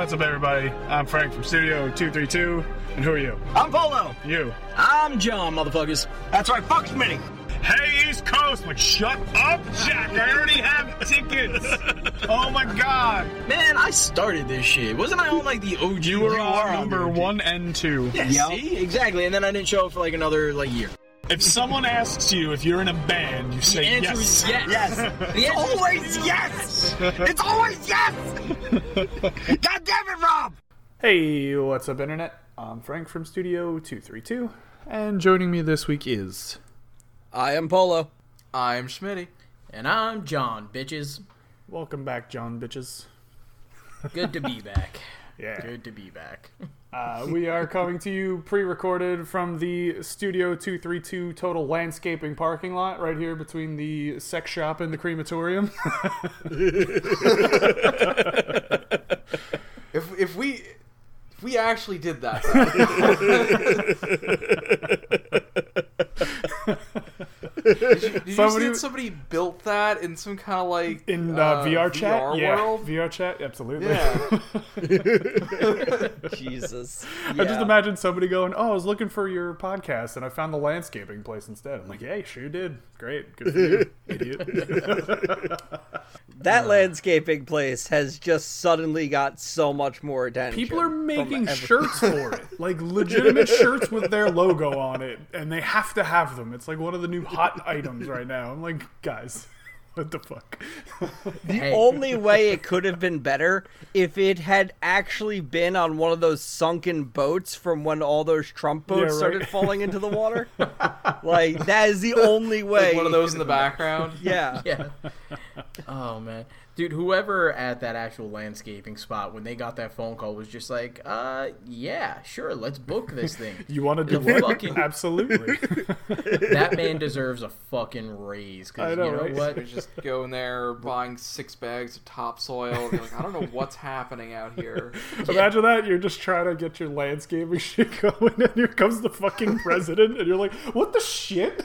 what's up, everybody? I'm Frank from Studio 232. And who are you? I'm Polo. You. I'm John, motherfuckers. That's right, fuck Smitty. Hey, East Coast, like, shut up, Jack. I already have tickets. oh my god. Man, I started this shit. Wasn't I on like the OG? You were on on number one and two. Yeah, see? Exactly. And then I didn't show up for like another like year. If someone asks you if you're in a band, you The say answer yes. is yes. Yes. The answer always yes. It's always yes. God damn it, Rob. Hey, what's up, Internet? I'm Frank from Studio 232. And joining me this week is. I am Polo. I'm Schmitty. And I'm John, bitches. Welcome back, John Bitches. Good to be back. Yeah. Good to be back. Uh, we are coming to you pre-recorded from the Studio 232 Total Landscaping parking lot right here between the sex shop and the crematorium. If if we if we actually did that, did you, did you Somebody- see somebody built that in some kind of like In uh, VR chat? VR yeah. world? VR chat? Absolutely. Yeah, Jesus. I just imagine somebody going, "Oh, I was looking for your podcast, and I found the landscaping place instead." I'm like, "Yeah, you sure did. Great, good for you, idiot." That landscaping place has just suddenly got so much more attention. People are making shirts for it, like legitimate shirts with their logo on it, and they have to have them. It's like one of the new hot items right now. I'm like, guys, what the fuck? Hey, Only way it could have been better if it had actually been on one of those sunken boats from when all those Trump boats Yeah, right. started falling into the water. like that is the only way. one of those in the background. Yeah. yeah. Oh man, dude, whoever at that actual landscaping spot when they got that phone call was just like, uh, yeah, sure, let's book this thing. You want to do The what? fucking- Absolutely. that man deserves a fucking raise. I Cause know, you know right? what? They're just going there buying six bags of topsoil. They're like, I don't know what's happening out here. Imagine that you're just trying to get your landscaping shit going, and here comes the fucking president, and you're like, "What the shit?"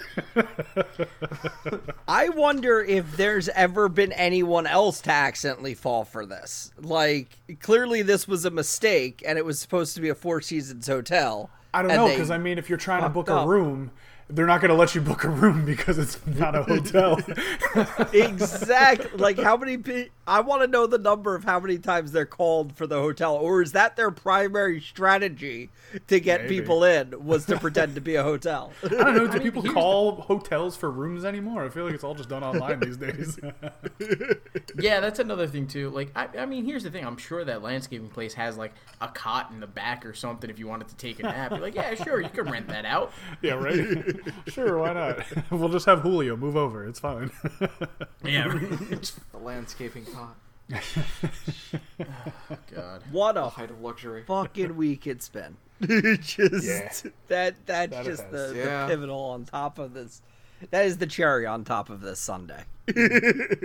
I wonder if there's ever been anyone else to accidentally fall for this. Like, clearly this was a mistake, and it was supposed to be a Four Seasons hotel. I don't know because I mean, if you're trying to book fucked a room, they're not going to let you book a room because it's not a hotel. exactly. Like, how many? Pe- I want to know the number of how many times they're called for the hotel, or is that their primary strategy to get Maybe. people in? Was to pretend to be a hotel. I don't know. Do people call hotels for rooms anymore? I feel like it's all just done online these days. Yeah, that's another thing too. Like, I, I mean, here's the thing. I'm sure that landscaping place has like a cot in the back or something. If you wanted to take a nap, You're like, yeah, sure, you can rent that out. yeah, right. sure, why not? We'll just have Julio move over. It's fine. Yeah, The landscaping pot, oh, God. What a height of luxury. fucking week it's been. just Yeah. that that's That just the, has. the pivotal on top of this. That is the cherry on top of this Sunday. It's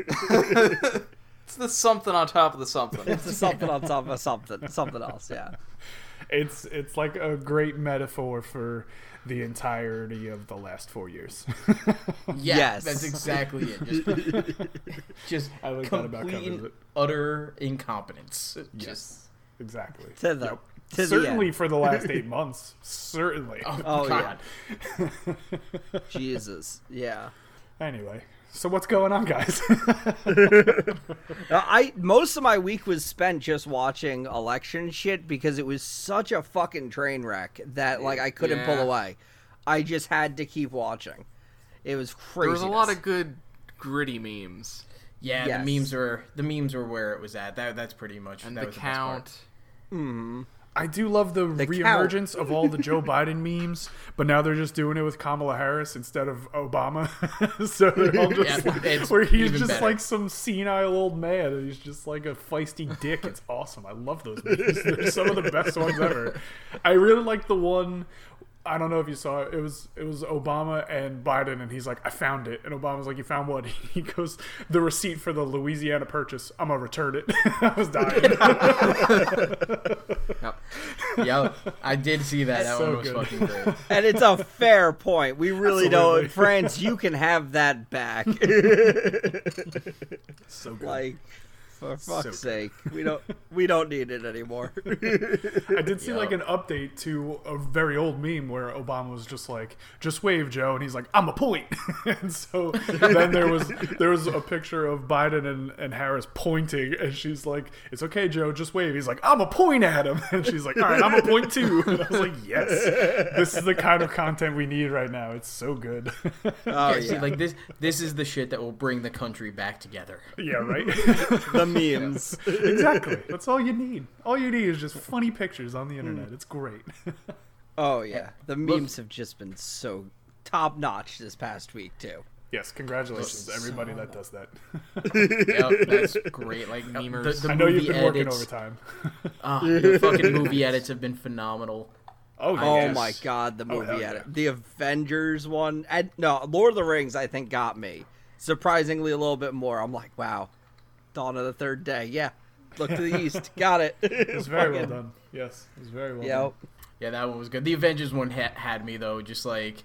the something on top of the something. It's the something on top of something, something else. Yeah. it's it's like a great metaphor for the entirety of the last four years. Yeah, Yes. that's exactly it. Just, just I like that about complete and utter incompetence. Uh, just yes, exactly. To the to Certainly end. for the last eight months. Certainly. oh, Oh, God. Jesus. Yeah. Anyway, so what's going on, guys? I most of my week was spent just watching election shit because it was such a fucking train wreck that like I couldn't pull away. I just had to keep watching. It was crazy. There was a lot of good gritty memes. Yeah, Yes. the memes were the memes were where it was at. That that's pretty much And that the was best part. Mm-hmm. I do love the, The reemergence of all the Joe Biden memes, but now they're just doing it with Kamala Harris instead of Obama. so they're all just Yeah, where he's just better. like some senile old man, and he's just like a feisty dick. It's awesome. I love those memes. They're some of the best ones ever. I really like the one. I don't know if you saw it. It was it was Obama and Biden, and he's like, "I found it," and Obama's like, "You found what?" He goes, "The receipt for the Louisiana purchase. I'm gonna return it." I was dying. Yep. Yeah, I did see that. That So one was good. fucking great. and it's a fair point. We really Absolutely. don't, France. You can have that back. so good. like, for fuck's good. sake, we don't we don't need it anymore. I did see like an update to a very old meme where Obama was just like, "Just wave, Joe," and he's like, "I'm a point." and so then there was there was a picture of Biden and, and Harris pointing, and she's like, "It's okay, Joe, just wave." He's like, "I'm a point at him," and she's like, "All right, I'm a point too." And I was like, "Yes, this is the kind of content we need right now. It's so good." Oh Yeah, see, like this this is the shit that will bring the country back together. yeah, right. the memes. exactly. That's all you need. All you need is just funny pictures on the internet. It's great. Oh yeah, the memes have just been so top notch this past week too. yes, congratulations, everybody that does that. Yep, that's great. Like Memers. The, the I know you've movie been working overtime. ah, the fucking movie edits have been phenomenal. Oh, Oh my god, the Oh, movie hell edit, yeah. the Avengers one, and no, Lord of the Rings, I think got me surprisingly a little bit more. I'm like, wow, Dawn of the Third Day, yeah, look to the east, got it. It was very well done. Yes, it was very well Yep. done. Yeah, that one was good. The Avengers one ha- had me though, just like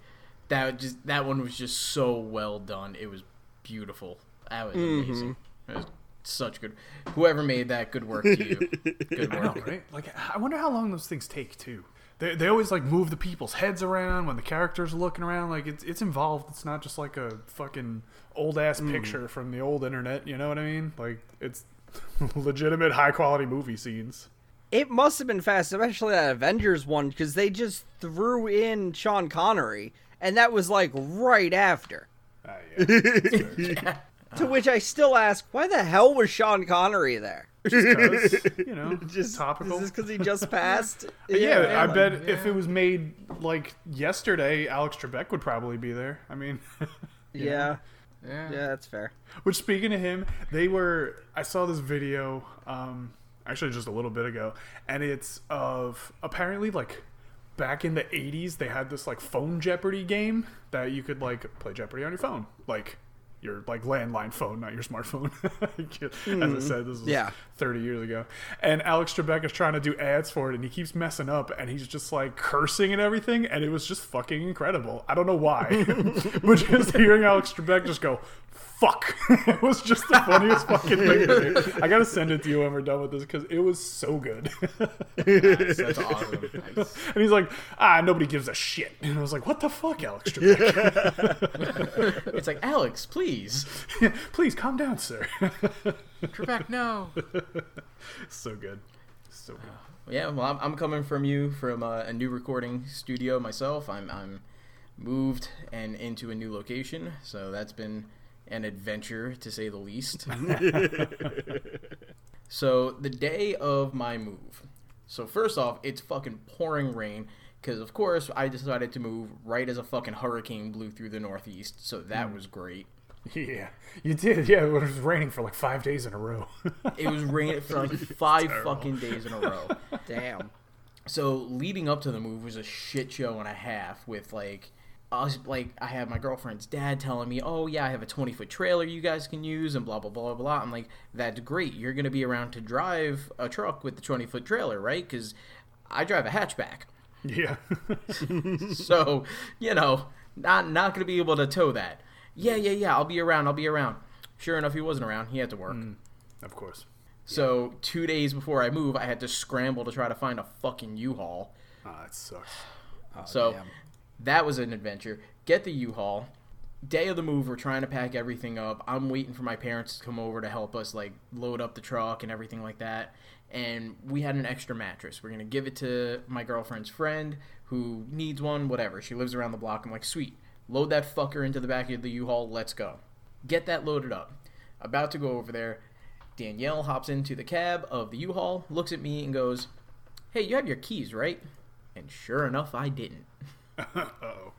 that. Just that one was just so well done. It was beautiful. That was Mm-hmm. amazing. It was such good. Whoever made that, good work to you. Good I know, work. right? Like, I wonder how long those things take too. They, they always like move the people's heads around when the characters are looking around. Like it's it's involved. It's not just like a fucking old ass picture from the old internet. You know what I mean? Like it's legitimate high quality movie scenes. It must have been fast, especially that Avengers one, because they just threw in Sean Connery, and that was like right after. Ah, yeah, fair. To which I still ask, why the hell was Sean Connery there? Just 'cause, you know, Just topical. Is this because he just passed? yeah, I like, bet if it was made like yesterday, Alex Trebek would probably be there. I mean, Yeah, Yeah. yeah, that's fair. Which speaking of him, they were. I saw this video, um, actually just a little bit ago, and it's of apparently like back in the '80s they had this like phone Jeopardy game that you could like play Jeopardy on your phone, like your like landline phone, not your smartphone. As I hmm. said, this was Yeah. 30 years ago. And Alex Trebek is trying to do ads for it, and he keeps messing up, and he's just like cursing and everything, and it was just fucking incredible. I don't know why, but just hearing Alex Trebek just go "fuck" it was just the funniest fucking thing. I gotta send it to you when we're done with this because it was so good. That's awesome. and he's like, "Ah, nobody gives a shit," and I was like, "What the fuck, Alex Trebek? It's like Alex, please. Please calm down, sir." Trebek, no. so good, so good. Yeah, well, I'm, I'm coming from you from uh, a new recording studio myself. I'm I'm moved and into a new location, so that's been an adventure to say the least. so the day of my move. So first off, it's fucking pouring rain because of course I decided to move right as a fucking hurricane blew through the northeast. So that hmm. was great. Yeah, you did. Yeah, it was raining for like five days in a row. It was raining for like five fucking days in a row. Damn. So leading up to the move was a shit show and a half with like us like I had my girlfriend's dad telling me, "Oh yeah, I have a 20 foot trailer you guys can use," and blah blah blah blah. Blah. I'm like, "That's great. You're gonna be around to drive a truck with the 20 foot trailer, right? Because I drive a hatchback, yeah, so you know, not not gonna be able to tow that. Yeah, yeah, yeah. I'll be around. I'll be around. Sure enough, he wasn't around. He had to work. of course. So two days before I move, I had to scramble to try to find a fucking U-Haul. Ah, it sucks. Oh, So damn. That was an adventure. Get the U-Haul. Day of the move, we're trying to pack everything up. I'm waiting for my parents to come over to help us like load up the truck and everything like that. And we had an extra mattress. We're gonna give it to my girlfriend's friend who needs one, whatever. She lives around the block. I'm like, sweet. Load that fucker into the back of the U-Haul. Let's go. Get that loaded up. About to go over there. Danielle hops into the cab of the U-Haul, looks at me, and goes, "Hey, you have your keys, right?" And sure enough, I didn't. Uh-oh.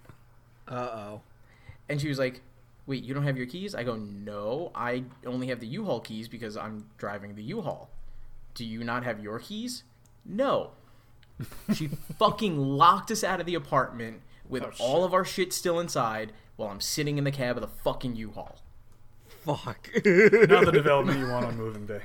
Uh oh. And she was like, Wait, you don't have your keys? I go, No, I only have the U Haul keys because I'm driving the U Haul. Do you not have your keys? No. She fucking locked us out of the apartment with Oh, all of our shit still inside while I'm sitting in the cab of the fucking U Haul. Fuck. Not the development you want on moving day,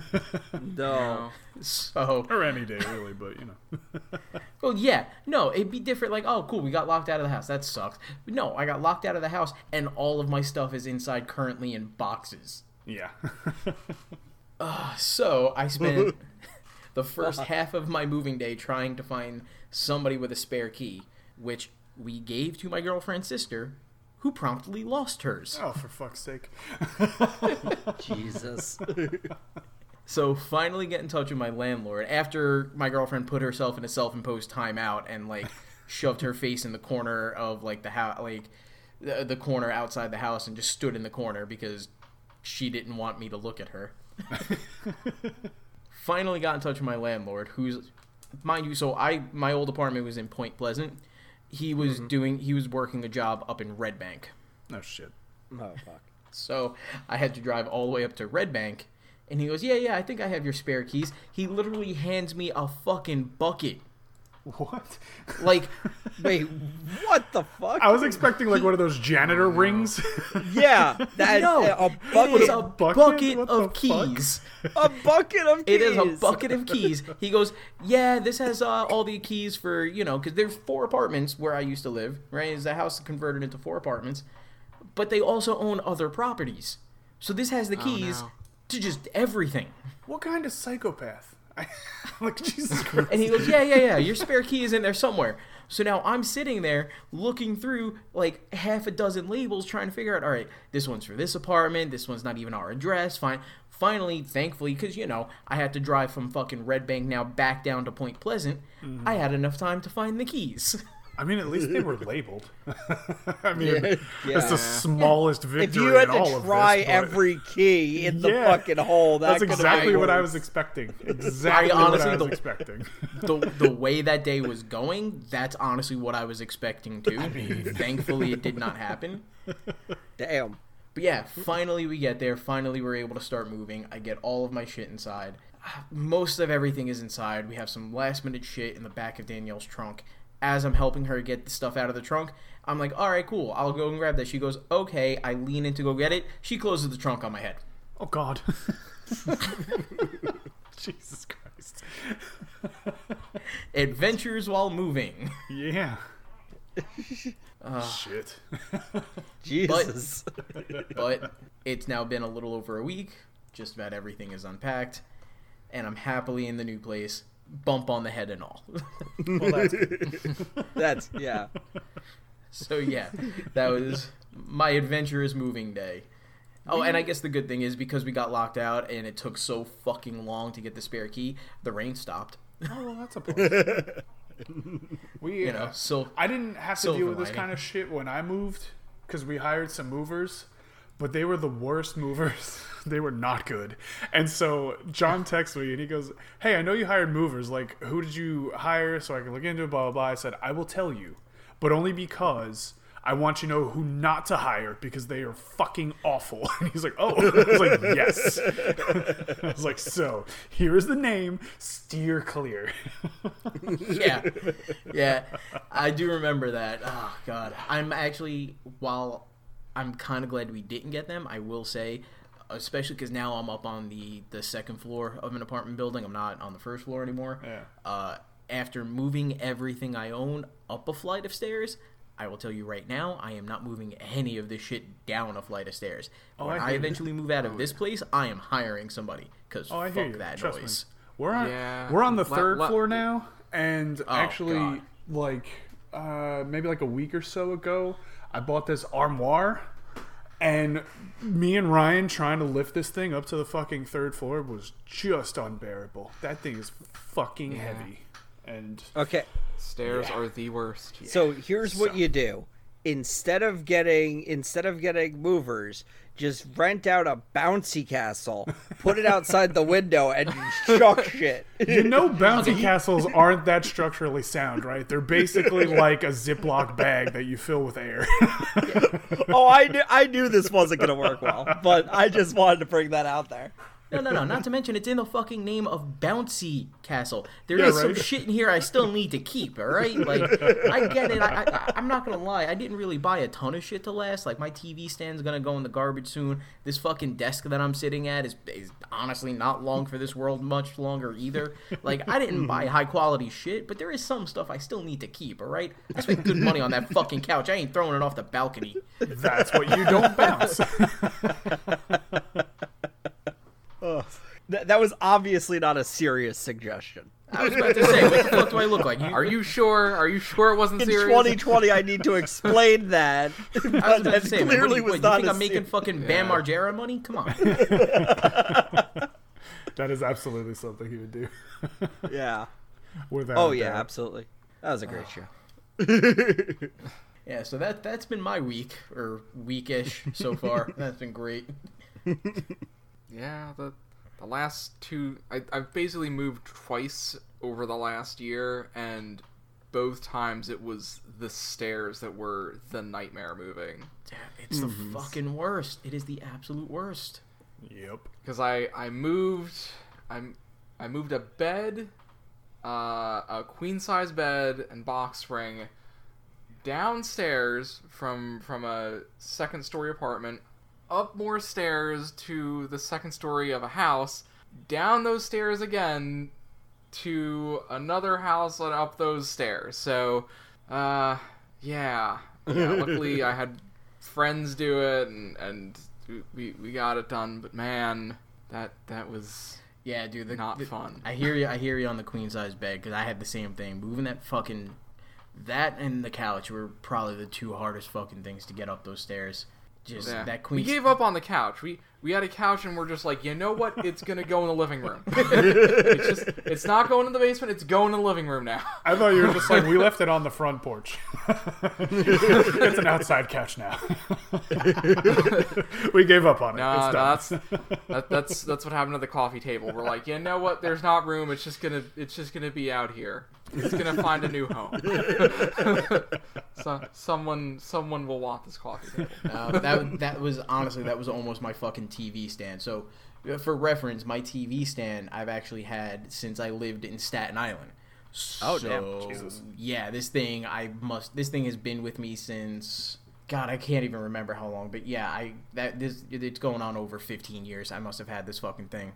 no. So, or any day really, but you know. well, yeah, no, it'd be different. Like, oh, cool, we got locked out of the house. That sucks. But no, I got locked out of the house, and all of my stuff is inside currently in boxes. Yeah. So I spent the first half of my moving day trying to find somebody with a spare key, which we gave to my girlfriend's sister, who promptly lost hers. Oh, for fuck's sake! Jesus. So finally get in touch with my landlord after my girlfriend put herself in a self-imposed timeout and like shoved her face in the corner of like the house like the, the corner outside the house and just stood in the corner because she didn't want me to look at her. finally got in touch with my landlord who's mind you so I my old apartment was in Point Pleasant. He was mm-hmm. doing he was working a job up in Red Bank. Oh shit. Oh fuck. So I had to drive all the way up to Red Bank. And he goes, Yeah, yeah, I think I have your spare keys. He literally hands me a fucking bucket. What? Like, Wait, what the fuck? I was expecting like one of those janitor rings. yeah, that no, a bucket, is a bucket? bucket, of the fuck? keys. a bucket of keys. It is a bucket of keys. He goes, Yeah, this has uh, all the keys for, you know, because there's four apartments where I used to live, right? Is the house converted into four apartments. But they also own other properties. So this has the keys no. To just everything. what kind of psychopath? I, like Jesus Christ. And he goes, Yeah, yeah, yeah, your spare key is in there somewhere. So now I'm sitting there looking through like half a dozen labels trying to figure out, all right, this one's for this apartment, this one's not even our address. Fine. Finally, thankfully, because, you know, I had to drive from fucking Red Bank now back down to Point Pleasant, mm-hmm. I had enough time to find the keys. I mean, at least they were labeled. I mean, Yeah, that's yeah. the smallest victory If you had in to of try this, but- every key in the Yeah. fucking hole, that That's exactly been what I was expecting. Exactly honestly what I was don't- expecting. the, the way that day was going, that's honestly what I was expecting too. Thankfully, it did not happen. Damn. But yeah, finally we get there. Finally, we're able to start moving. I get all of my shit inside. Ah, most of everything is inside. We have some last minute shit in the back of Danielle's trunk. As I'm helping her get the stuff out of the trunk, I'm like, all right, cool. I'll go and grab that. She goes, okay. I lean in to go get it. She closes the trunk on my head. Oh God. Jesus Christ. Adventures while moving. Yeah. Ah. Shit. Jesus. but it's now been a little over a week. Just about everything is unpacked, and I'm happily in the new place. Bump on the head and all. Well, that's. That's yeah. so yeah, that was my adventurous moving day. Oh, and I guess the good thing is because we got locked out and it took so fucking long to get the spare key, the rain stopped. Oh, well, that's a plus. we, You know, so I didn't have to deal with this lining. kind of shit when I moved because we hired some movers, but they were the worst movers. they were not good. And so John texts me and he goes, "Hey, I know you hired movers. Like, who did you hire so I can look into it?" Blah blah blah. I said, "I will tell you, but only because." I want you to know who not to hire because they are fucking awful. And he's like, oh. I was like, yes. I was like, so here is the name. Steer clear. yeah, yeah, I do remember that. Oh god, I'm actually while I'm kind of glad we didn't get them. I will say, especially because now I'm up on the the second floor of an apartment building. I'm not on the first floor anymore. Yeah. Uh, after moving everything I own up a flight of stairs. I will tell you right now, I am not moving any of this shit down a flight of stairs. when I I, eventually move out of this place, I am hiring somebody because Oh, I fuck hear you. that Trust noise. me. We're on Yeah. we're on the third la- floor now, and actually, God. like uh, maybe like a week or so ago, I bought this armoire, and me and Ryan trying to lift this thing up to the fucking third floor was just unbearable. That thing is fucking heavy, and Okay. Stairs are the worst. So here's what So- you do. Instead of getting instead of getting movers, just rent out a bouncy castle, put it outside the window, and chuck shit. you know, bouncy castles aren't that structurally sound, right? They're basically like a Ziploc bag that you fill with air. oh, I knew I knew this wasn't gonna work well, but I just wanted to bring that out there. No, no, no. Not to mention, it's in the fucking name of Bouncy Castle. There Yeah, is some right. shit in here I still need to keep. All right, like I get it. I, I, I'm not gonna lie. I didn't really buy a ton of shit to last. Like my TV stand's gonna go in the garbage soon. This fucking desk that I'm sitting at is, is honestly not long for this world much longer either. Like I didn't buy high quality shit, but there is some stuff I still need to keep. All right, I spent good money on that fucking couch. I ain't throwing it off the balcony. That's what you don't bounce. Th- that was obviously not a serious suggestion. I was about to say, what the fuck do I look like? Are you sure? Are you sure it wasn't In serious? 2020, I need to explain that. I was But about that to say, man, what, clearly do you- was what, you not think a I'm making ser- fucking Bam Yeah. Margera money? Come on. That is absolutely something he would do. Yeah. Without Oh yeah, absolutely. That was a great ah. show. Yeah, so that that's been my week or weekish so far. that's been great. Yeah, the the last two I I've basically moved twice over the last year and both times it was the stairs that were the nightmare moving. It's the fucking worst. It is the absolute worst. Yep. Cuz I I moved I'm I moved a bed uh, a queen size bed and box spring downstairs from from a second story apartment up more stairs to the second story of a house down those stairs again to another house and up those stairs so uh yeah yeah luckily i had friends do it and and we we got it done but man that that was Yeah, dude. The, Not the- fun. I hear you. I hear you on the queen size bed because I had the same thing. Moving that fucking that and the couch were probably the two hardest fucking things to get up those stairs. Just Yeah. that we gave up on the couch. We we had a couch and we're just like, you know what? It's gonna go in the living room. it's just it's not going in the basement. It's going in the living room now. I thought you were just like we left it on the front porch. it's an outside couch now. we gave up on it. No, it's no, that's that, that's that's what happened at the coffee table. We're like, you know what? There's not room. It's just gonna it's just gonna be out here. It's gonna find a new home. so, someone someone will want this coffee table. Uh, that that was honestly that was almost my fucking TV stand. So, uh, for reference, my TV stand I've actually had since I lived in Staten Island. Oh, damn. Jesus. Yeah, this thing I must. This thing has been with me since. God, I can't even remember how long. But yeah, I that this it's going on over 15 years. I must have had this fucking thing,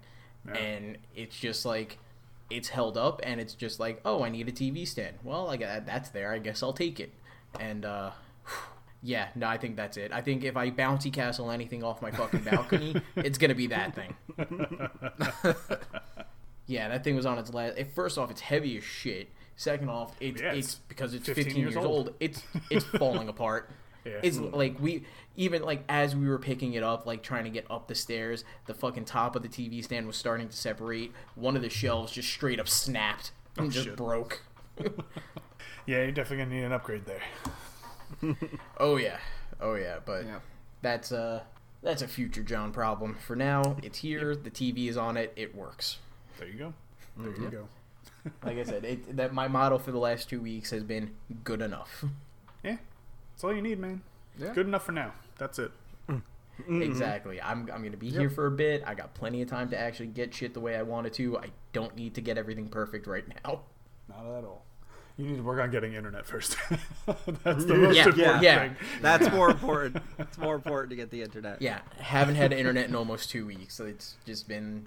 and it's just like. It's held up, and it's just like, oh, I need a TV stand. Well, I got that's there. I guess I'll take it. And uh, yeah, no, I think that's it. I think if I bouncy castle anything off my fucking balcony, it's gonna be that thing. yeah, that thing was on its last. It, first off, it's heavy as shit. Second off, it's Yeah, it's it's because it's 15 15, years years, old. old. It's it's falling apart. Yeah. It's like we even like as we were picking it up, like trying to get up the stairs, the fucking top of the TV stand was starting to separate. One of the shelves just straight up snapped and oh, just shit. broke. yeah, you're definitely gonna need an upgrade there. Oh yeah, oh yeah, but Yeah. that's uh that's a future John problem. For now, it's here. The TV is on it. It works. There you go. There Mm-hmm. you go. Like I said, it, that my model for the last two weeks has been good enough. Yeah, that's all you need, man. Yeah. Good enough for now. That's it. Exactly. I'm I'm gonna be here for a bit. I got plenty of time to actually get shit the way I wanted to. I don't need to get everything perfect right now. Not at all. You need to work on getting internet first. That's the most Yeah, important yeah. thing. That's more important. It's more important to get the internet. Yeah, haven't had internet in almost two weeks. So it's just been.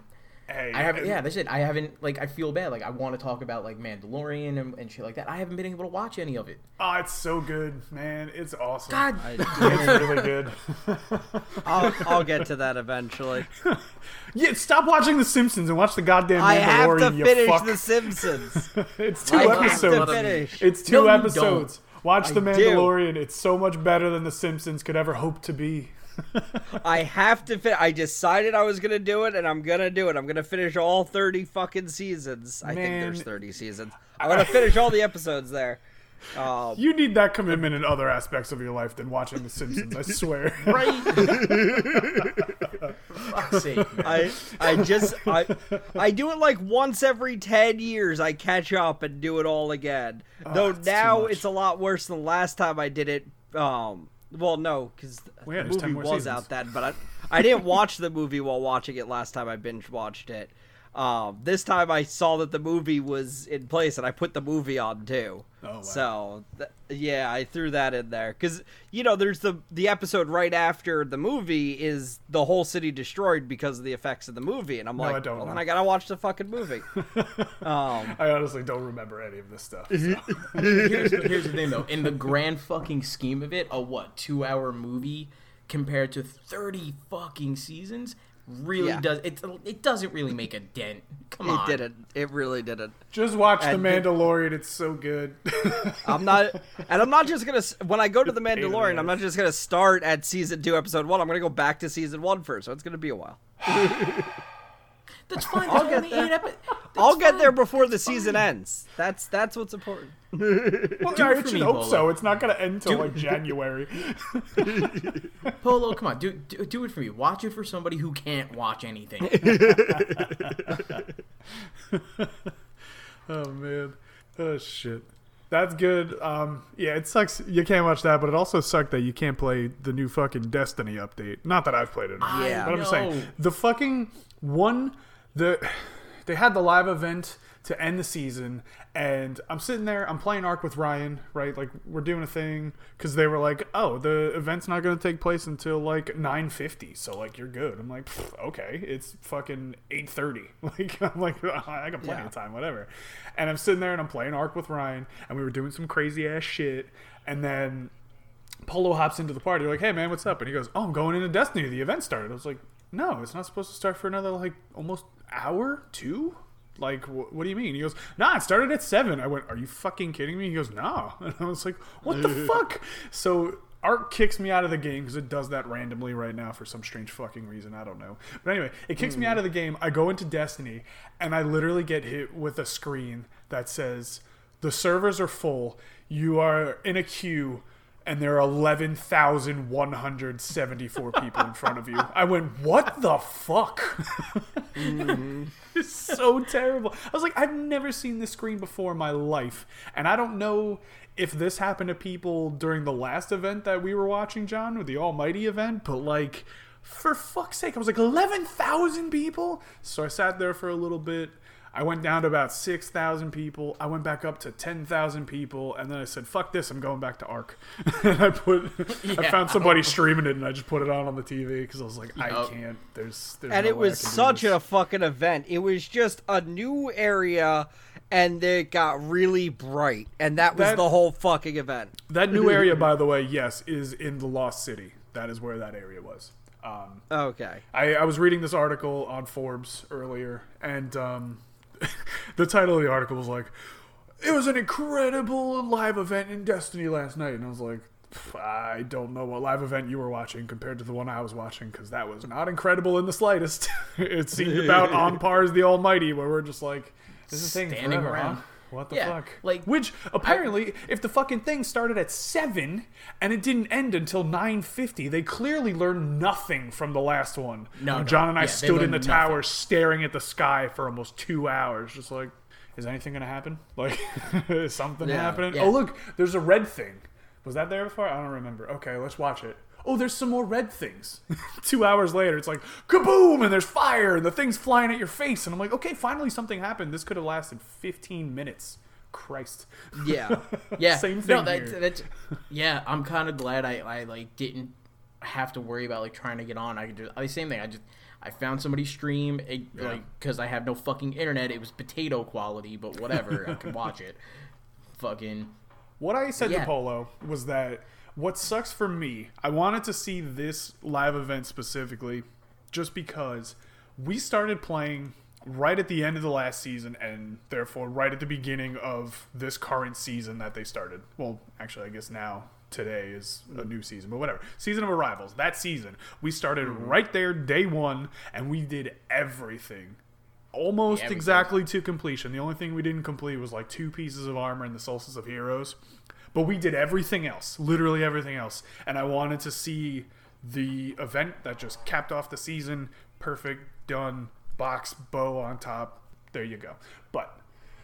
Hey, I haven't. Yeah, that's it. I haven't. Like, I feel bad. Like, I want to talk about like Mandalorian and, and shit like that. I haven't been able to watch any of it. Oh, it's so good, man. It's awesome. God. I, it's really good. I'll, I'll get to that eventually. yeah, stop watching The Simpsons and watch the goddamn I have Mandalorian. to finish fuck. The Simpsons. it's two I have to episodes. It's two No, you episodes. Watch I The do. Mandalorian. It's so much better than The Simpsons could ever hope to be. I have to fit. I decided I was gonna do it, and I'm gonna do it. I'm gonna finish all 30 fucking seasons. I think there's 30 seasons. I'm gonna finish all the episodes there. Um, You need that commitment in other aspects of your life than watching The Simpsons. I swear. Right. Fuck's sake. man. I I just I I do it like once every 10 years. I catch up and do it all again. Though now it's a lot worse than the last time I did it. Um, well, no, because Well, yeah, the movie was seasons. out then, but I I didn't watch the movie while watching it last time. I binge watched it. Um, this time I saw that the movie was in place, and I put the movie on too. Oh, wow. So th- yeah, I threw that in there because you know there's the the episode right after the movie is the whole city destroyed because of the effects of the movie, and I'm like, I don't well, know. then I gotta watch the fucking movie. um, I honestly don't remember any of this stuff. So. here's, here's the thing though in the grand fucking scheme of it a what two hour movie compared to 30 fucking seasons really Yeah. does it. It doesn't really make a dent. Come It on, It didn't. It really didn't. Just watch And The the- Mandalorian. It's so good. I'm not, and I'm not just gonna. When I go to the pain in the Mandalorian, I'm not just gonna start at season two, episode one. I'm gonna go back to season one first, so it's gonna be a while. That's fine. I'll get get eight epi- I'll that's get there fine. before the That's season fine. ends. That's that's what's important. well, Do yeah, it it should me, hope Polo. so. It's not gonna end till like January. Polo, come on, do, do do it for me. Watch it for somebody who can't watch anything. oh man. Oh shit. That's good. Um, yeah, it sucks. You can't watch that, but it also sucked that you can't play the new fucking Destiny update. Not that I've played it, Yeah. but I'm just saying the fucking one. The they had the live event to end the season, and I'm sitting there. I'm playing Ark with Ryan, right? Like we're doing a thing because they were like, "Oh, the event's not going to take place until like 9:50, so like you're good." I'm like, "Okay, it's fucking 8:30." Like I'm like, I got plenty Yeah. of time, whatever. And I'm sitting there and I'm playing Ark with Ryan, and we were doing some crazy ass shit, and then Polo hops into the party. Like, hey man, what's up? And he goes, oh, I'm going into Destiny. The event started. I was like, no, it's not supposed to start for another like almost hour, two. Like, wh- what do you mean? He goes, nah, it started at seven. I went, are you fucking kidding me? He goes, no. And I was like, what the fuck? So Ark kicks me out of the game because it does that randomly right now for some strange fucking reason. I don't know. But anyway, it kicks me hmm. out of the game. I go into Destiny and I literally get hit with a screen that says, the servers are full. You are in a queue and there are 11,174 people in front of you. I went, what the fuck? Mm-hmm. it's so terrible. I was like, I've never seen this screen before in my life. And I don't know if this happened to people during the last event that we were watching, John, with the Almighty event, but like, for fuck's sake, I was like, 11,000 people? So I sat there for a little bit. I went down to about 6,000 people. I went back up to 10,000 people. And then I said, fuck this, I'm going back to ARC. and I put, I found somebody streaming it and I just put it on on the TV because I was like, I Yup. can't. There's, there's and no it was such a fucking event. It was just a new area, and it got really bright, and that was That- the whole fucking event. That new area, by the way, yes, is in the Lost City. That is where that area was. Um, Okay. I, I was reading this article on Forbes earlier, and um, the title of the article was like, "It was an incredible live event in Destiny last night," and I was like. I don't know what live event you were watching compared to the one I was watching because that was not incredible in the slightest. it seemed about on par as the Almighty, where we're just like, "This is Standing around. What the Yeah, fuck?" like- which apparently, if the fucking thing started at seven and it didn't end until nine fifty, they clearly learned nothing from the last one. No, no. John and I Yeah, stood in the nothing. tower staring at the sky for almost two hours, just like, is anything gonna happen? Like, is something Yeah, happening? Oh look, there's a red thing. Was that there before? I don't remember. Okay, let's watch it. Oh, there's some more red things. Two hours later, it's like kaboom, and there's fire, and the thing's flying at your face, and I'm like, okay, finally something happened. This could have lasted 15 minutes. Christ. Yeah. Yeah, Same No, thing here. that's yeah. I'm kind of glad I, I like didn't have to worry about like trying to get on. I could just I, same thing. I just I found somebody stream it, like because I have no fucking internet. It was potato quality, but whatever. I could watch it. Fucking What I said to Polo was that what sucks for me, I wanted to see this live event specifically just because we started playing right at the end of the last season and therefore right at the beginning of this current season that they started. Well, actually, I guess now today is a new season, but whatever. Season of Arrivals, that season, we started mm-hmm. right there day 1 and we did everything almost everything. exactly to completion. The only thing we didn't complete was like two pieces of armor in the Solstice of Heroes. But we did everything else, literally everything else. And I wanted to see the event that just capped off the season. Perfect, done, box, bow on top. There you go. But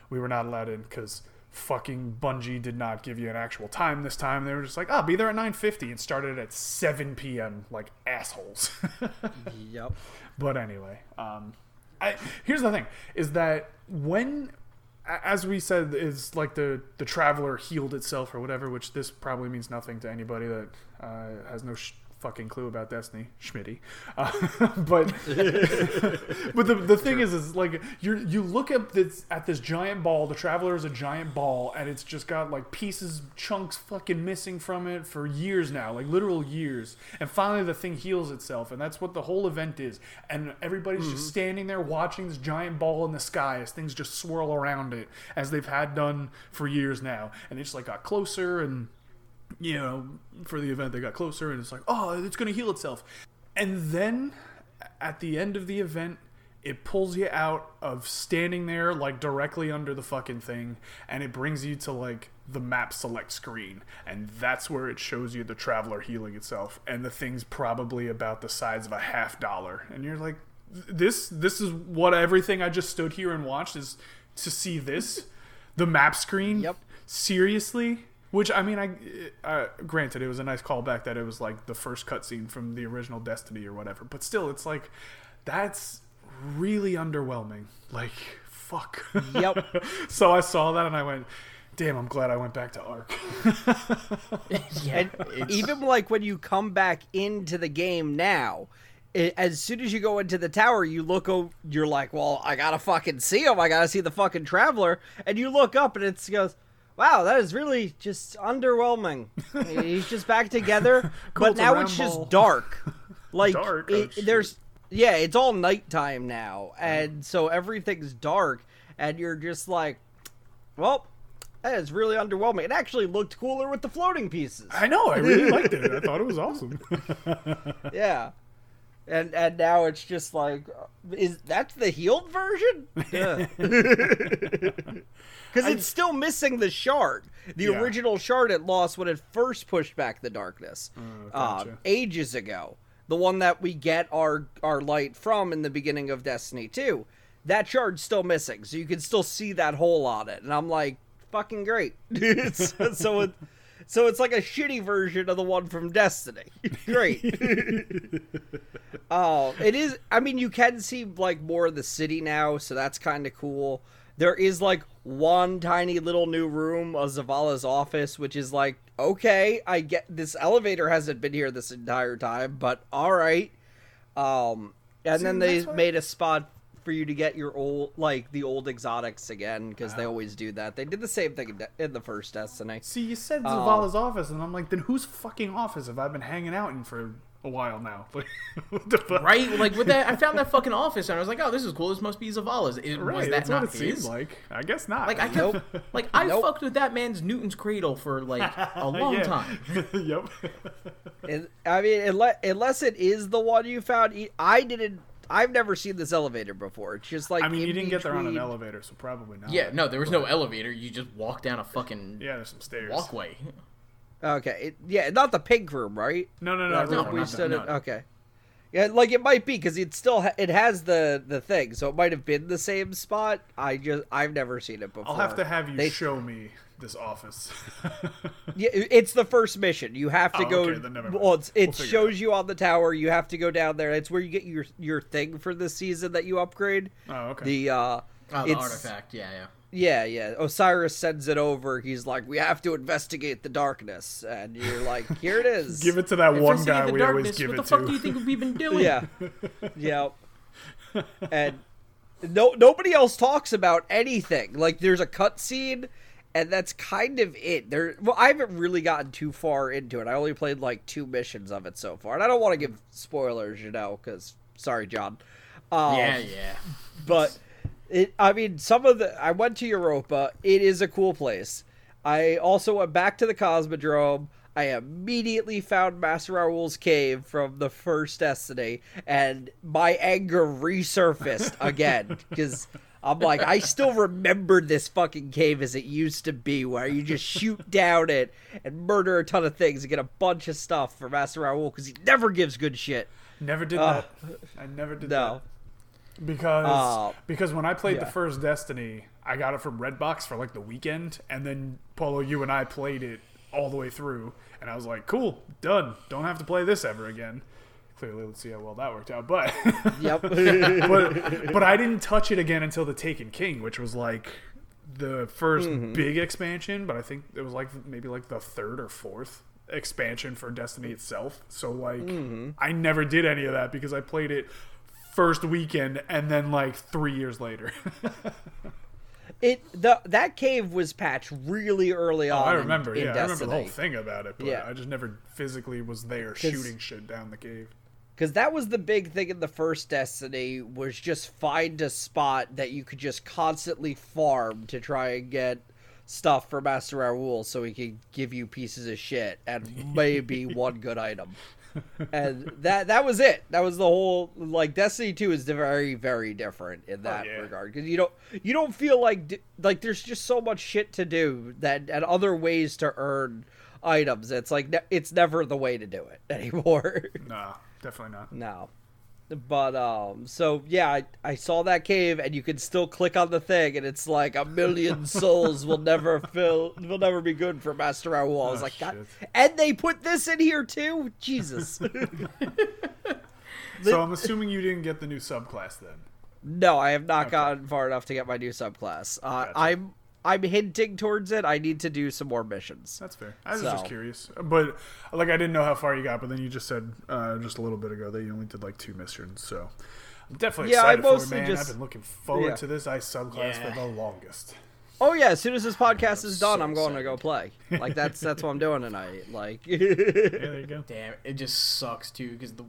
we were not allowed in because fucking Bungie did not give you an actual time this time. They were just like, "Ah, be there at 9:50," and started at 7 p.m. like assholes. yep. But anyway, um, I, here's the thing: is that when, a- as we said, is like the the traveler healed itself or whatever, which this probably means nothing to anybody that uh, has no sh- fucking clue about Destiny, Schmitty. Uh, but but the, the thing is, is like you you look at this at this giant ball. The Traveler is a giant ball, and it's just got like pieces, chunks, fucking missing from it for years now, like literal years. And finally, the thing heals itself, and that's what the whole event is. And everybody's just standing there watching this giant ball in the sky as things just swirl around it, as they've had done for years now. And they just like got closer and you know, for the event, they got closer, and it's like, oh, it's going to heal itself. And then at the end of the event, it pulls you out of standing there, like directly under the fucking thing, and it brings you to like the map select screen. And that's where it shows you the traveler healing itself. And the thing's probably about the size of a half dollar. And you're like, this, this is what everything I just stood here and watched is to see this, the map screen. Yep. Seriously? Which I mean, I uh, granted it was a nice callback that it was like the first cutscene from the original Destiny or whatever, but still, it's like that's really underwhelming. Like, fuck. Yep. so I saw that and I went, "Damn, I'm glad I went back to Ark." Yeah, And even like when you come back into the game now, as soon as you go into the tower, you look. O- you're like, well, I gotta fucking see him. I gotta see the fucking traveler. And you look up, and it goes, wow, that is really just underwhelming. He's just back together, but now round it's just dark. Like Dark? Oh, it- shit. there's, yeah, it's all nighttime now, and so everything's dark, and you're just like, well. That is really underwhelming. It actually looked cooler with the floating pieces. I know, I really liked it. I thought it was awesome. Yeah. And and now it's just like is that's the healed version? Cuz it's still missing the shard. The Yeah. original shard it lost when it first pushed back the darkness. Oh, uh, gotcha. ages ago. The one that we get our our light from in the beginning of Destiny 2. That shard's still missing. So you can still see that hole on it. And I'm like fucking great. It's- so it so it's like a shitty version of the one from Destiny. Great. oh, it is. I mean, you can see like more of the city now, so that's kind of cool. There is like one tiny little new room of Zavala's office, which is like, okay, I get this elevator hasn't been here this entire time, but all right. Um, and then they made a spot for you to get your old, like the old exotics again, because Ah. they always do that. They did the same thing in, De- in the first Destiny. See, you said Oh. Zavala's office, and I'm like, then whose fucking office have I been hanging out in for a while now? Like, what the fuck? right? Like with that, I found that fucking office and I was like, oh, this is cool. This must be Zavala's. It, Right, was that that's not what it his? seemed like. I guess not. Like I kept, like I Nope. fucked with that man's Newton's Cradle for like a long time. yep. It, I mean, unless, unless it is the one you found, I didn't. I've never seen this elevator before. It's just like I mean, you didn't get there on an elevator, so probably not. Yeah, no, there was no elevator. You just walk down a fucking Yeah, there's some stairs. walkway. Okay, it, yeah, not the pink room, right? No, no, no. No, no, we stood that, in- no. Okay, yeah, like it might be because it still ha- it has the the thing, so it might have been the same spot. I just I've never seen it before. I'll have to have you They- show me this office. Yeah, it's the first mission. You have to Oh, go. okay, then never mind. Well, it's, it We'll figure it shows you on the tower. You have to go down there. It's where you get your your thing for this season that you upgrade. oh, okay. The uh, Oh, the artifact. Yeah, yeah. Yeah, yeah. Osiris sends it over. He's like, "We have to investigate the darkness," and you're like, "Here it is." Give it to that one Investigate guy the we darkness. always give it to. what the fuck do you think we've been doing? Yeah, yeah. And no, nobody else talks about anything. Like, there's a cutscene, and that's kind of it. There, well, I haven't really gotten too far into it. I only played like two missions of it so far, and I don't want to give spoilers, you know, because sorry, John. Um, yeah, yeah. but it i mean some of the i went to europa it is a cool place i also went back to the cosmodrome i immediately found master rahool's cave from the first destiny and my anger resurfaced again because i'm like i still remember this fucking cave as it used to be where you just shoot down it and murder a ton of things and get a bunch of stuff for master rahool because he never gives good shit Never did Uh, that. I never did no that because Uh, because when I played the first Destiny, I got it from Redbox for like the weekend, and then Polo, you and I played it all the way through, and I was like, "Cool, done. Don't have to play this ever again." Clearly, let's see how well that worked out. But yep but but I didn't touch it again until the Taken King, which was like the 1st Mm-hmm. big expansion. But I think it was like maybe like the third or fourth expansion for Destiny itself. So like Mm-hmm. I never did any of that because I played it first weekend and then like 3 years later. It the that cave was patched really early on. Oh, I remember. in yeah, I remember the whole thing about it, but Yeah. I just never physically was there shooting shit down the cave. Because that was the big thing in the first Destiny was just find a spot that you could just constantly farm to try and get stuff for Master Rahool so he could give you pieces of shit and maybe one good item. And that that was it. That was the whole like Destiny 2 is very very different in oh, that yeah. regard cuz you don't you don't feel like like there's just so much shit to do that and other ways to earn items. It's like it's never the way to do it anymore. Nah, definitely not. No. But um so yeah, I, I saw that cave and you can still click on the thing and it's like a million souls will never fill will never be good for Master Rahool. I was Oh, like, God. And they put this in here too? Jesus. So I'm assuming you didn't get the new subclass then. no, I have not gotten far enough to get my new subclass. Uh, Gotcha. I'm I'm hinting towards it. I need to do some more missions. That's fair. I was just curious, but like I didn't know how far you got. But then you just said uh, just a little bit ago that you only did like two missions. So I'm definitely Yeah, I excited for it, mostly man. just- I've been looking forward yeah. to this ice subclass Yeah. for the longest. Oh yeah, as soon as this podcast is done, so I'm going to go play. Like that's that's what I'm doing tonight. Like Yeah, there you go. Damn, it just sucks too because the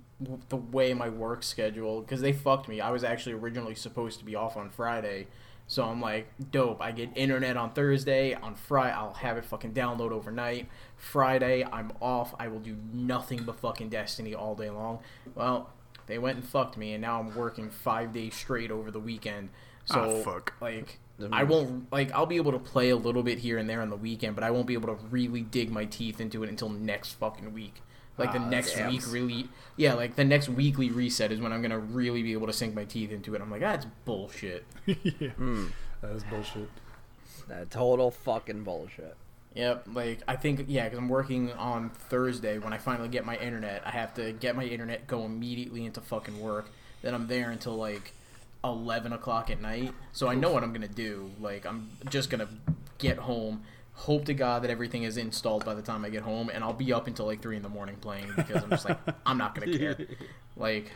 the way my work schedule because they fucked me. I was actually originally supposed to be off on Friday, so I'm like, dope. I get internet on Thursday. On Friday, I'll have it fucking download overnight. Friday, I'm off. I will do nothing but fucking Destiny all day long. Well, they went and fucked me, and now I'm working five days straight over the weekend. So Ah, fuck. like. I won't like I'll be able to play a little bit here and there on the weekend, but I won't be able to really dig my teeth into it until next fucking week. Like the Ah, next sucks. week really yeah, like the next weekly reset is when I'm gonna really be able to sink my teeth into it. I'm like, that's bullshit. yeah, Hmm. that is bullshit. that total fucking bullshit. Yep, like I think yeah, because I'm working on Thursday. When I finally get my internet, I have to get my internet, go immediately into fucking work. Then I'm there until like eleven o'clock at night. So I know what I'm gonna do. Like I'm just gonna get home, hope to God that everything is installed by the time I get home, and I'll be up until like three in the morning playing because I'm just like I'm not gonna care. Like.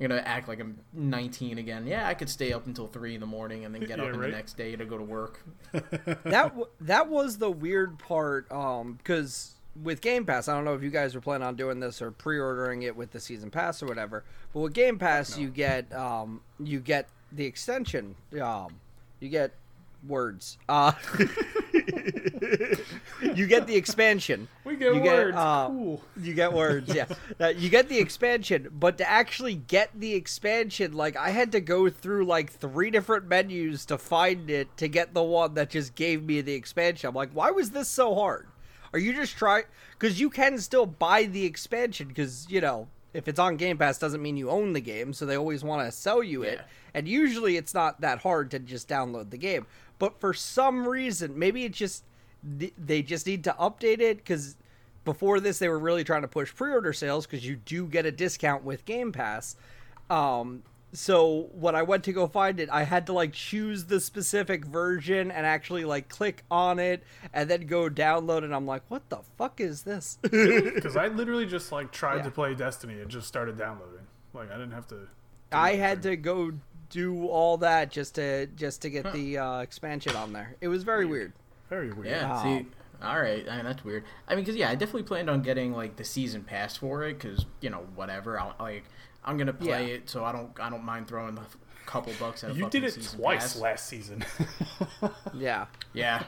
I'm gonna act like I'm 19 again. Yeah, I could stay up until three in the morning and then get Yeah, up right. the next day to go to work. that w- that was the weird part um because with game pass i don't know if you guys were planning on doing this or pre-ordering it with the season pass or whatever but with game pass you get um you get the extension um you get words uh you get the expansion We get You words. uh, cool. you get words, yeah. Uh, you get the expansion, but to actually get the expansion, like I had to go through like three different menus to find it to get the one that just gave me the expansion. I'm like, why was this so hard? Are you just trying? Because you can still buy the expansion, because you know if it's on Game Pass doesn't mean you own the game, so they always want to sell you it. Yeah. And usually it's not that hard to just download the game. But for some reason, maybe it just they just need to update it because before this they were really trying to push pre-order sales because you do get a discount with game pass um so when i went to go find it i had to like choose the specific version and actually like click on it and then go download and i'm like what the fuck is this Because I literally just like tried Yeah. to play Destiny and just started downloading. Like I didn't have to. i had to go do all that just to just to get the uh, expansion on there it was very weird Very weird. Yeah. Oh. See, all right. I mean, that's weird. I mean, because yeah, I definitely planned on getting like the season pass for it, because you know whatever. I'll, like I'm gonna play Yeah. it, so I don't I don't mind throwing a couple bucks at You did it season twice pass. last season. yeah Yeah.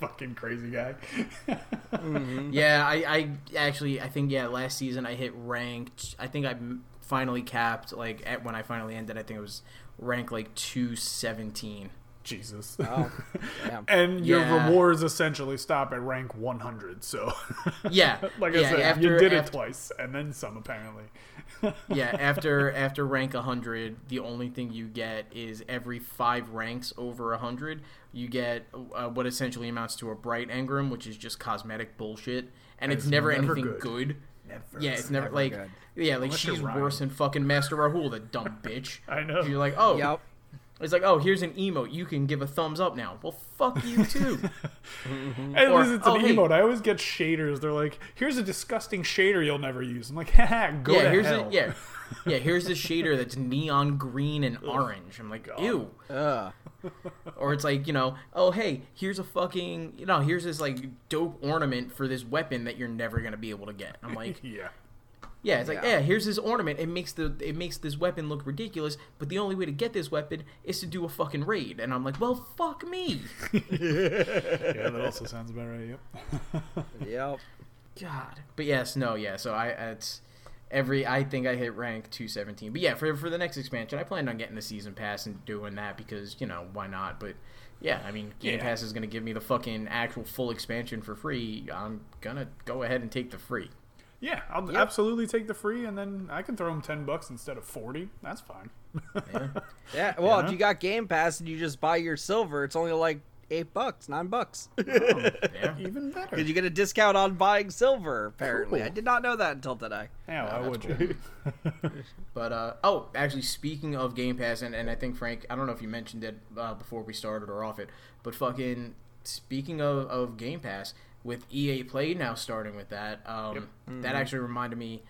Fucking crazy guy. Yeah. I I actually I think yeah last season I hit ranked. I think I m- finally capped like at when I finally ended. I think it was rank like two seventeen. Jesus. oh damn. and your Yeah. rewards essentially stop at rank 100. So, Yeah. like yeah, I said, after, you did it twice, and then some apparently. yeah, after after rank 100, the only thing you get is every five ranks over 100, you get uh, what essentially amounts to a bright engram, which is just cosmetic bullshit, and it's, it's never, never anything good. good. Never. Yeah, it's never, never like good. yeah, like Unless she's worse than fucking Master Rahool, the dumb bitch. I know. You're like, oh, yep It's like, oh, here's an emote. You can give a thumbs up now. Well, fuck you too. Mm-hmm. At Or, least it's an oh, hey. emote. I always get shaders. They're like, "Here's a disgusting shader you'll never use." I'm like, "Haha, go yeah, to here's hell." a yeah, yeah. Here's this shader that's neon green and orange. I'm like, ew. Ugh. Or it's like, you know, oh hey, here's a fucking, you know, here's this like dope ornament for this weapon that you're never gonna be able to get. I'm like, yeah. Yeah, it's like, Yeah. yeah, here's this ornament. It makes the it makes this weapon look ridiculous, but the only way to get this weapon is to do a fucking raid. And I'm like, well, fuck me. Yeah, that also sounds about right. Yep. Yep. God. But yes, no, yeah. So I it's every I think I hit rank 217. But yeah, for for the next expansion, I planned on getting the season pass and doing that because, you know, why not? But yeah, I mean, Game Yeah. Pass is going to give me the fucking actual full expansion for free. I'm going to go ahead and take the free. Yeah, I'll absolutely take the free, and then I can throw them ten bucks instead of forty. That's fine. Yeah. Yeah. Well, Yeah. if you got Game Pass and you just buy your silver, it's only like eight bucks, nine bucks. yeah. Even better. Because you get a discount on buying silver. Apparently, Cool. I did not know that until today. yeah, why that's would cool. you? But uh oh, actually speaking of Game Pass and, and I think Frank, I don't know if you mentioned it uh, before we started or off it, but fucking speaking of, of Game Pass with EA Play now starting with that, um that actually reminded me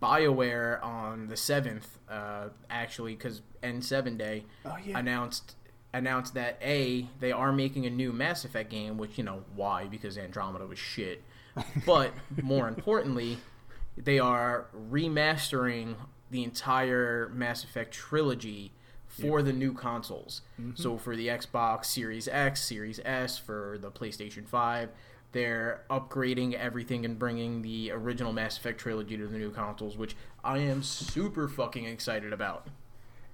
BioWare on the 7th uh actually cuz N7 day Oh, yeah. announced announced that A they are making a new Mass Effect game, which you know why because Andromeda was shit. But more importantly, they are remastering the entire Mass Effect trilogy for the new consoles. So for the Xbox Series X, Series S, for the PlayStation 5, they're upgrading everything and bringing the original Mass Effect trilogy to the new consoles, which I am super fucking excited about.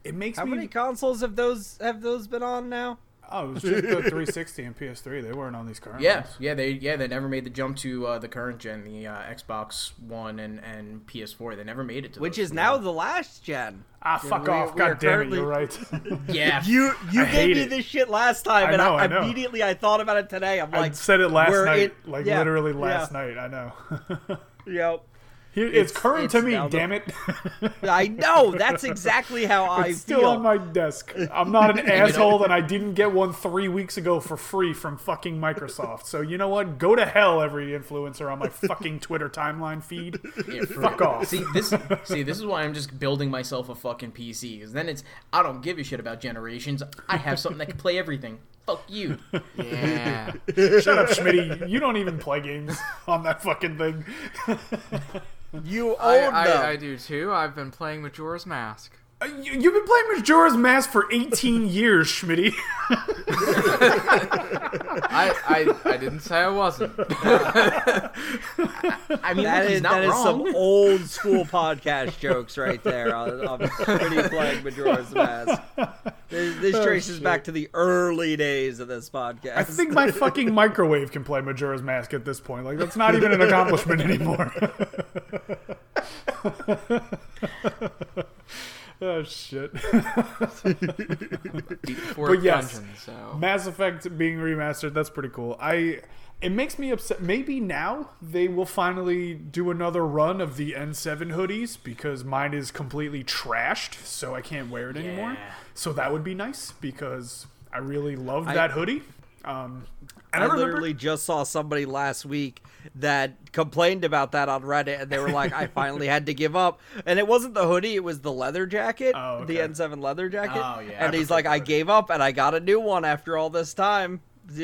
It makes How me. many consoles have those have those been on now? Oh, it was just the 360 and PS3. They weren't on these current Yeah, ones. yeah, they yeah they never made the jump to uh, the current gen, the uh, Xbox One and, and PS4. They never made it to Which those. is now the last gen. Ah, fuck we- off! we God damn currently- it, you're right. yeah. You you I gave me it. this shit last time, I and I, I know. immediately I thought about it today. I'm like, I like, said it last night, in- like yeah, literally last yeah. night. I know. Yep. It's, It's- current it's to me. Damn it! I know. That's exactly how I it's still feel. on my desk. I'm not an asshole, and I didn't get one three weeks ago for free from fucking Microsoft. So you know what? Go to hell, every influencer on my fucking Twitter timeline feed. Yeah, Fuck real. off. See this. See this is why I'm just building myself a fucking PC. Because then it's I don't give a shit about generations. I have something that can play everything. Fuck you. Yeah. Shut up, Schmitty. You don't even play games on that fucking thing. You I, own them. I, I do too. I've been playing Majora's Mask. Uh, you, you've been playing Majora's Mask for 18 years, Schmitty. I, I, I didn't say I wasn't. I mean, That look, he's is not that is some old school podcast jokes right there on, on Pretty playing Majora's Mask. This, this traces back to the early days of this podcast. I think my fucking microwave can play Majora's Mask at this point. Like, that's not even an accomplishment anymore. oh, shit. But yes. dungeon, so. Mass Effect being remastered, that's pretty cool. I it makes me upset. Maybe now they will finally do another run of the N7 hoodies because mine is completely trashed, so I can't wear it anymore. So that would be nice because I really loved I- that hoodie. Um, I I, remember, literally just saw somebody last week that complained about that on Reddit, and they were like, "I finally had to give up." And it wasn't the hoodie; it was the leather jacket, Oh, the. N7 leather jacket. Oh, yeah, and I he's like, "I gave up, and I got a new one after all this time."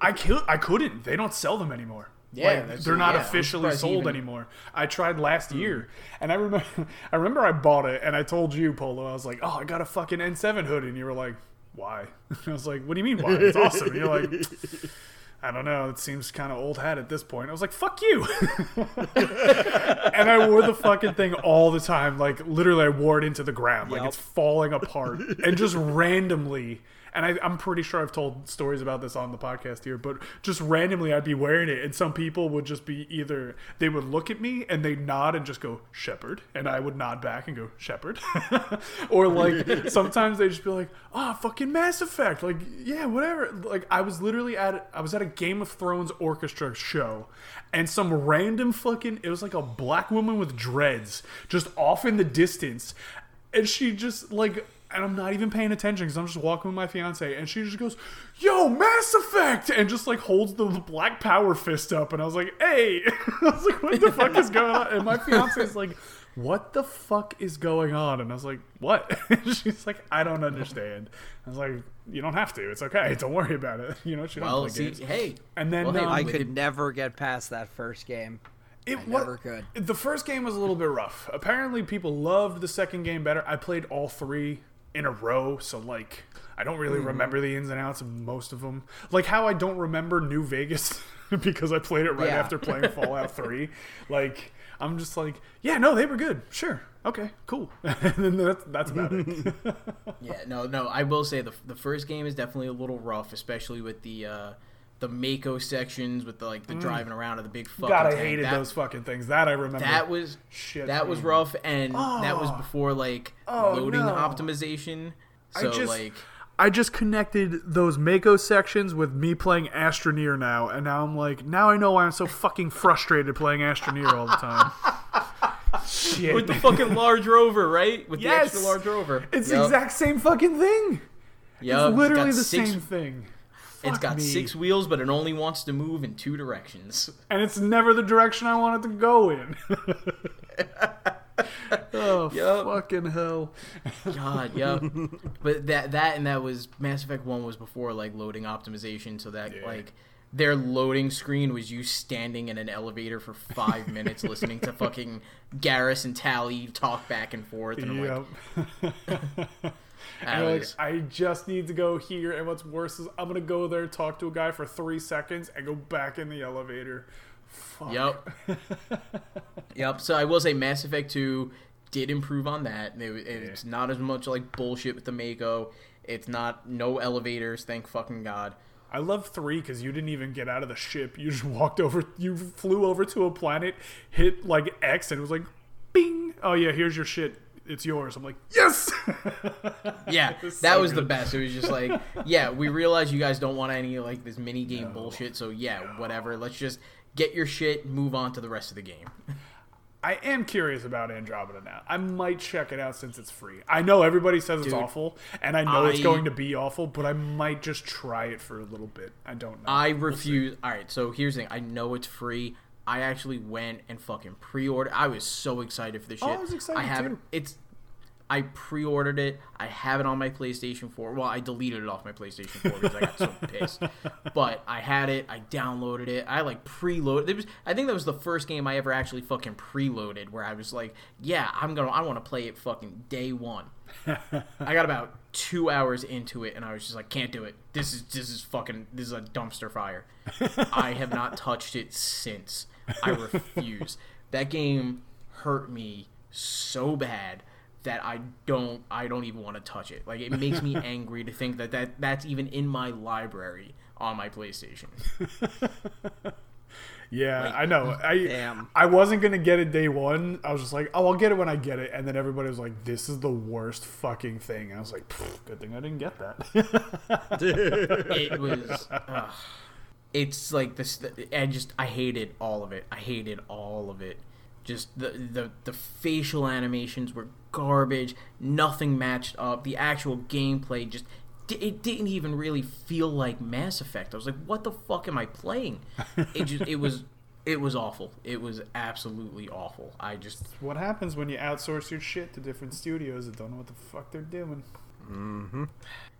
I kill, I couldn't. They don't sell them anymore. Yeah, Like, they're not yeah, officially sold even- anymore. I tried last year, and I remember, I remember I bought it, and I told you, Polo, I was like, "Oh, I got a fucking N7 hoodie," and you were like, "Why?" I was like, "What do you mean why? It's awesome." And you're like, "I don't know. It seems kind of old hat at this point." I was like, "Fuck you!" and I wore the fucking thing all the time. Like literally, I wore it into the ground. Like Yep. it's falling apart, and just randomly. And I, I'm pretty sure I've told stories about this on the podcast here, but just randomly I'd be wearing it, and some people would just be either they would look at me and they'd nod and just go Shepard, and I would nod back and go Shepard, or like sometimes they just be like, "Ah, fucking Mass Effect," like yeah, whatever. Like I was literally at I was at a Game of Thrones orchestra show, and some random fucking it was like a black woman with dreads just off in the distance, and she just like and I'm not even paying attention because I'm just walking with my fiance, and she just goes, "Yo, Mass Effect!" and just like holds the black power fist up, and I was like, "Hey!" I was like, "What the fuck is going on?" And my fiance is like, "What the fuck is going on?" And I was like, "What?" And she's like, "I don't understand." I was like, "You don't have to. It's okay. Don't worry about it. You know, she don't Well, play see, games." hey, And then well, hey, um, I could never get past that first game. It I wa- never could. The first game was a little bit rough. Apparently, people loved the second game better. I played all three in a row, so like I don't really remember the ins and outs of most of them. Like how I don't remember New Vegas because I played it right Yeah. after playing Fallout Three. Like I'm just like, yeah, no, they were good. Sure, okay, cool. and then that's, that's about it. Yeah, no, no. I will say the the first game is definitely a little rough, especially with the uh, the Mako sections with the like the driving around of the big fucking. Mm. God, I tank. hated that, those fucking things. That I remember. That was Shit, That was rough, and that was Oh. before like Oh, loading no. optimization. I So just- like, I just connected those Mako sections with me playing Astroneer now, and now I'm like, now I know why I'm so fucking frustrated playing Astroneer all the time. Shit. with the fucking large rover, right? With Yes! the extra large rover. it's the exact same fucking thing. Yup. it's literally the six, same thing. It's got me. six wheels, but it only wants to move in two directions. and it's never the direction I want it to go in. oh Yup. fucking hell! God, yeah. but that that and that was Mass Effect One was before like loading optimization, so that Yeah. like their loading screen was you standing in an elevator for five minutes listening to fucking Garrus and Tali talk back and forth, and I'm Yep. like, And I like, I just need to go here, and what's worse is I'm gonna go there, talk to a guy for three seconds, and go back in the elevator. Fuck. Yep. yep. So I will say Mass Effect 2 did improve on that. It, it's not as much like bullshit with the Mako. It's not no elevators, thank fucking god. I love three because you didn't even get out of the ship. You just walked over. You flew over to a planet, hit like X, and it was like, "Bing! Oh yeah, here's your shit. It's yours." I'm like, "Yes!" Yeah, that so was the best. It was just like, yeah, we realize you guys don't want any like this mini game bullshit. So yeah, whatever. Let's just get your shit, move on to the rest of the game. I am curious about Andromeda now. I might check it out since it's free. I know everybody says it's awful, and I know it's going to be awful, but I might just try it for a little bit. I don't know. I We'll refuse. All right, so here's the thing. I know it's free. I actually went and fucking pre-ordered. I was so excited for this oh, shit. Oh, I was excited I have too. It's. I pre-ordered it. I have it on my PlayStation 4. Well, I deleted it off my PlayStation 4 because I got so pissed. But I had it. I downloaded it. I like preloaded. It was. I think that was the first game I ever actually fucking preloaded where I was like, yeah, I'm gonna. I want to play it fucking day one. I got about two hours into it, and I was just like, "Can't do it. This is this is fucking this is a dumpster fire." I have not touched it since. I refuse. That game hurt me so bad that I don't I don't even want to touch it. Like it makes me angry to think that, that that's even in my library on my PlayStation. Yeah, I know. I Damn. I wasn't gonna get it day one. I was just like, oh, I'll get it when I get it. And then everybody was like, this is the worst fucking thing. I was like, good thing I didn't get that. It was ugh. It's like this I just I hated all of it. I hated all of it. Just the the the facial animations were garbage. Nothing matched up. The actual gameplay just it didn't even really feel like Mass Effect. I was like, "What the fuck am I playing?" It just it was it was awful. It was absolutely awful. I just what happens when you outsource your shit to different studios that don't know what the fuck they're doing? Mm-hmm.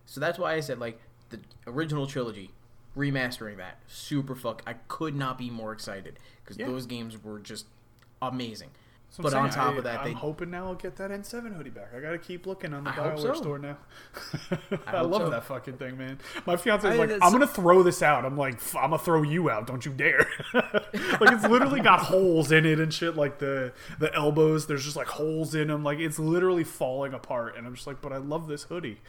So that's why I said like the original trilogy, remastering that, super fuck. I could not be more excited because Yeah. those games were just amazing. So but on top I- of that, I'm they hoping now I'll get that N7 hoodie back. I gotta keep looking on the Bioware so. store now. I, hope love so. that fucking thing, man. My fiance is I- like, I'm gonna throw this out. I'm like, "F- I'm gonna throw you out. Don't you dare! like it's literally got holes in it and shit. Like the the elbows, there's just like holes in them. Like it's literally falling apart. And I'm just like, but I love this hoodie.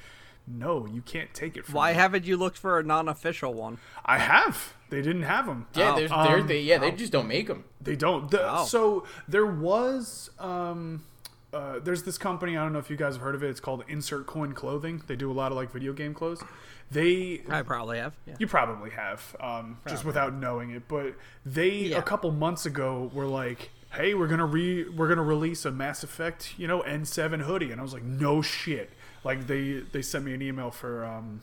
No, you can't take it from Why me. haven't you looked for a non-official one? I have. They didn't have them. yeah, Oh. there's, Um, they yeah they just don't make them. They don't. The, Oh. So there was. Um, uh, there's this company. I don't know if you guys have heard of it. It's called Insert Coin Clothing. They do a lot of like video game clothes. They. I probably have. Yeah. You probably have, um, just without knowing it. But they Yeah. a couple months ago were like, "Hey, we're gonna re we're gonna release a Mass Effect, you know, N7 hoodie," and I was like, "No shit." Like they they sent me an email for um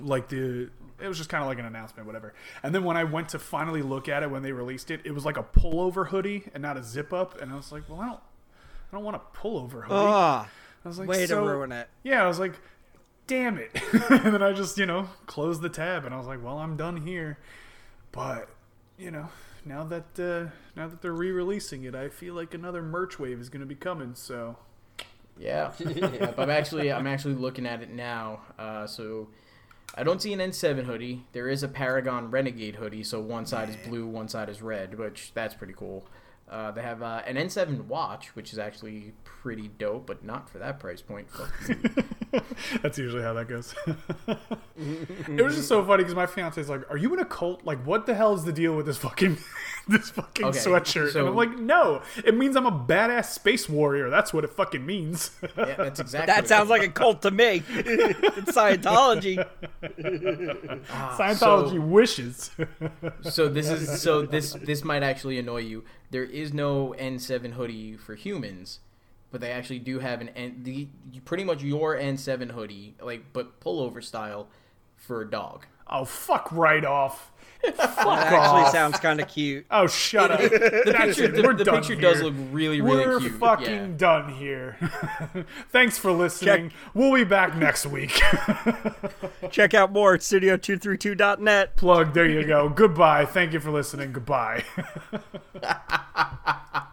like the it was just kind of like an announcement whatever. And then when i went to finally look at it when they released it it was like a pullover hoodie and not a zip up. And i was like well i don't i don't want a pullover hoodie. Ah, i was like way to ruin it. yeah i was like damn it. And then i just you know closed the tab and i was like well i'm done here. But you know now that uh now that they're re-releasing it i feel like another merch wave is going to be coming so Yeah, Yep, I'm actually I'm actually looking at it now. Uh, so I don't see an N7 hoodie. There is a Paragon Renegade hoodie. So one side is blue, one side is red, which that's pretty cool. Uh, they have uh, an N7 watch, which is actually pretty dope, but not for that price point. That's usually how that goes. it was just so funny because my fiance is like, "Are you in a cult? Like, what the hell is the deal with this fucking this fucking Okay, sweatshirt?" so- and I'm like, "No, it means I'm a badass space warrior. That's what it fucking means." yeah, that's exactly. That sounds like a cult to me. it's Scientology. Ah, Scientology so- wishes. so this is so this this might actually annoy you. There is no N7 hoodie for humans, but they actually do have an N. The pretty much your N7 hoodie, like but pullover style, for a dog. oh fuck! Right off. Fuck That actually off. sounds kind of cute. Oh, shut up. The That's picture, it. the, We're the done picture does here. look really, really cute. We're cute. fucking yeah. done here. Thanks for listening. We'll be back next week. Check out more at studio232.net. Plug. There you go. Goodbye. Thank you for listening. Goodbye.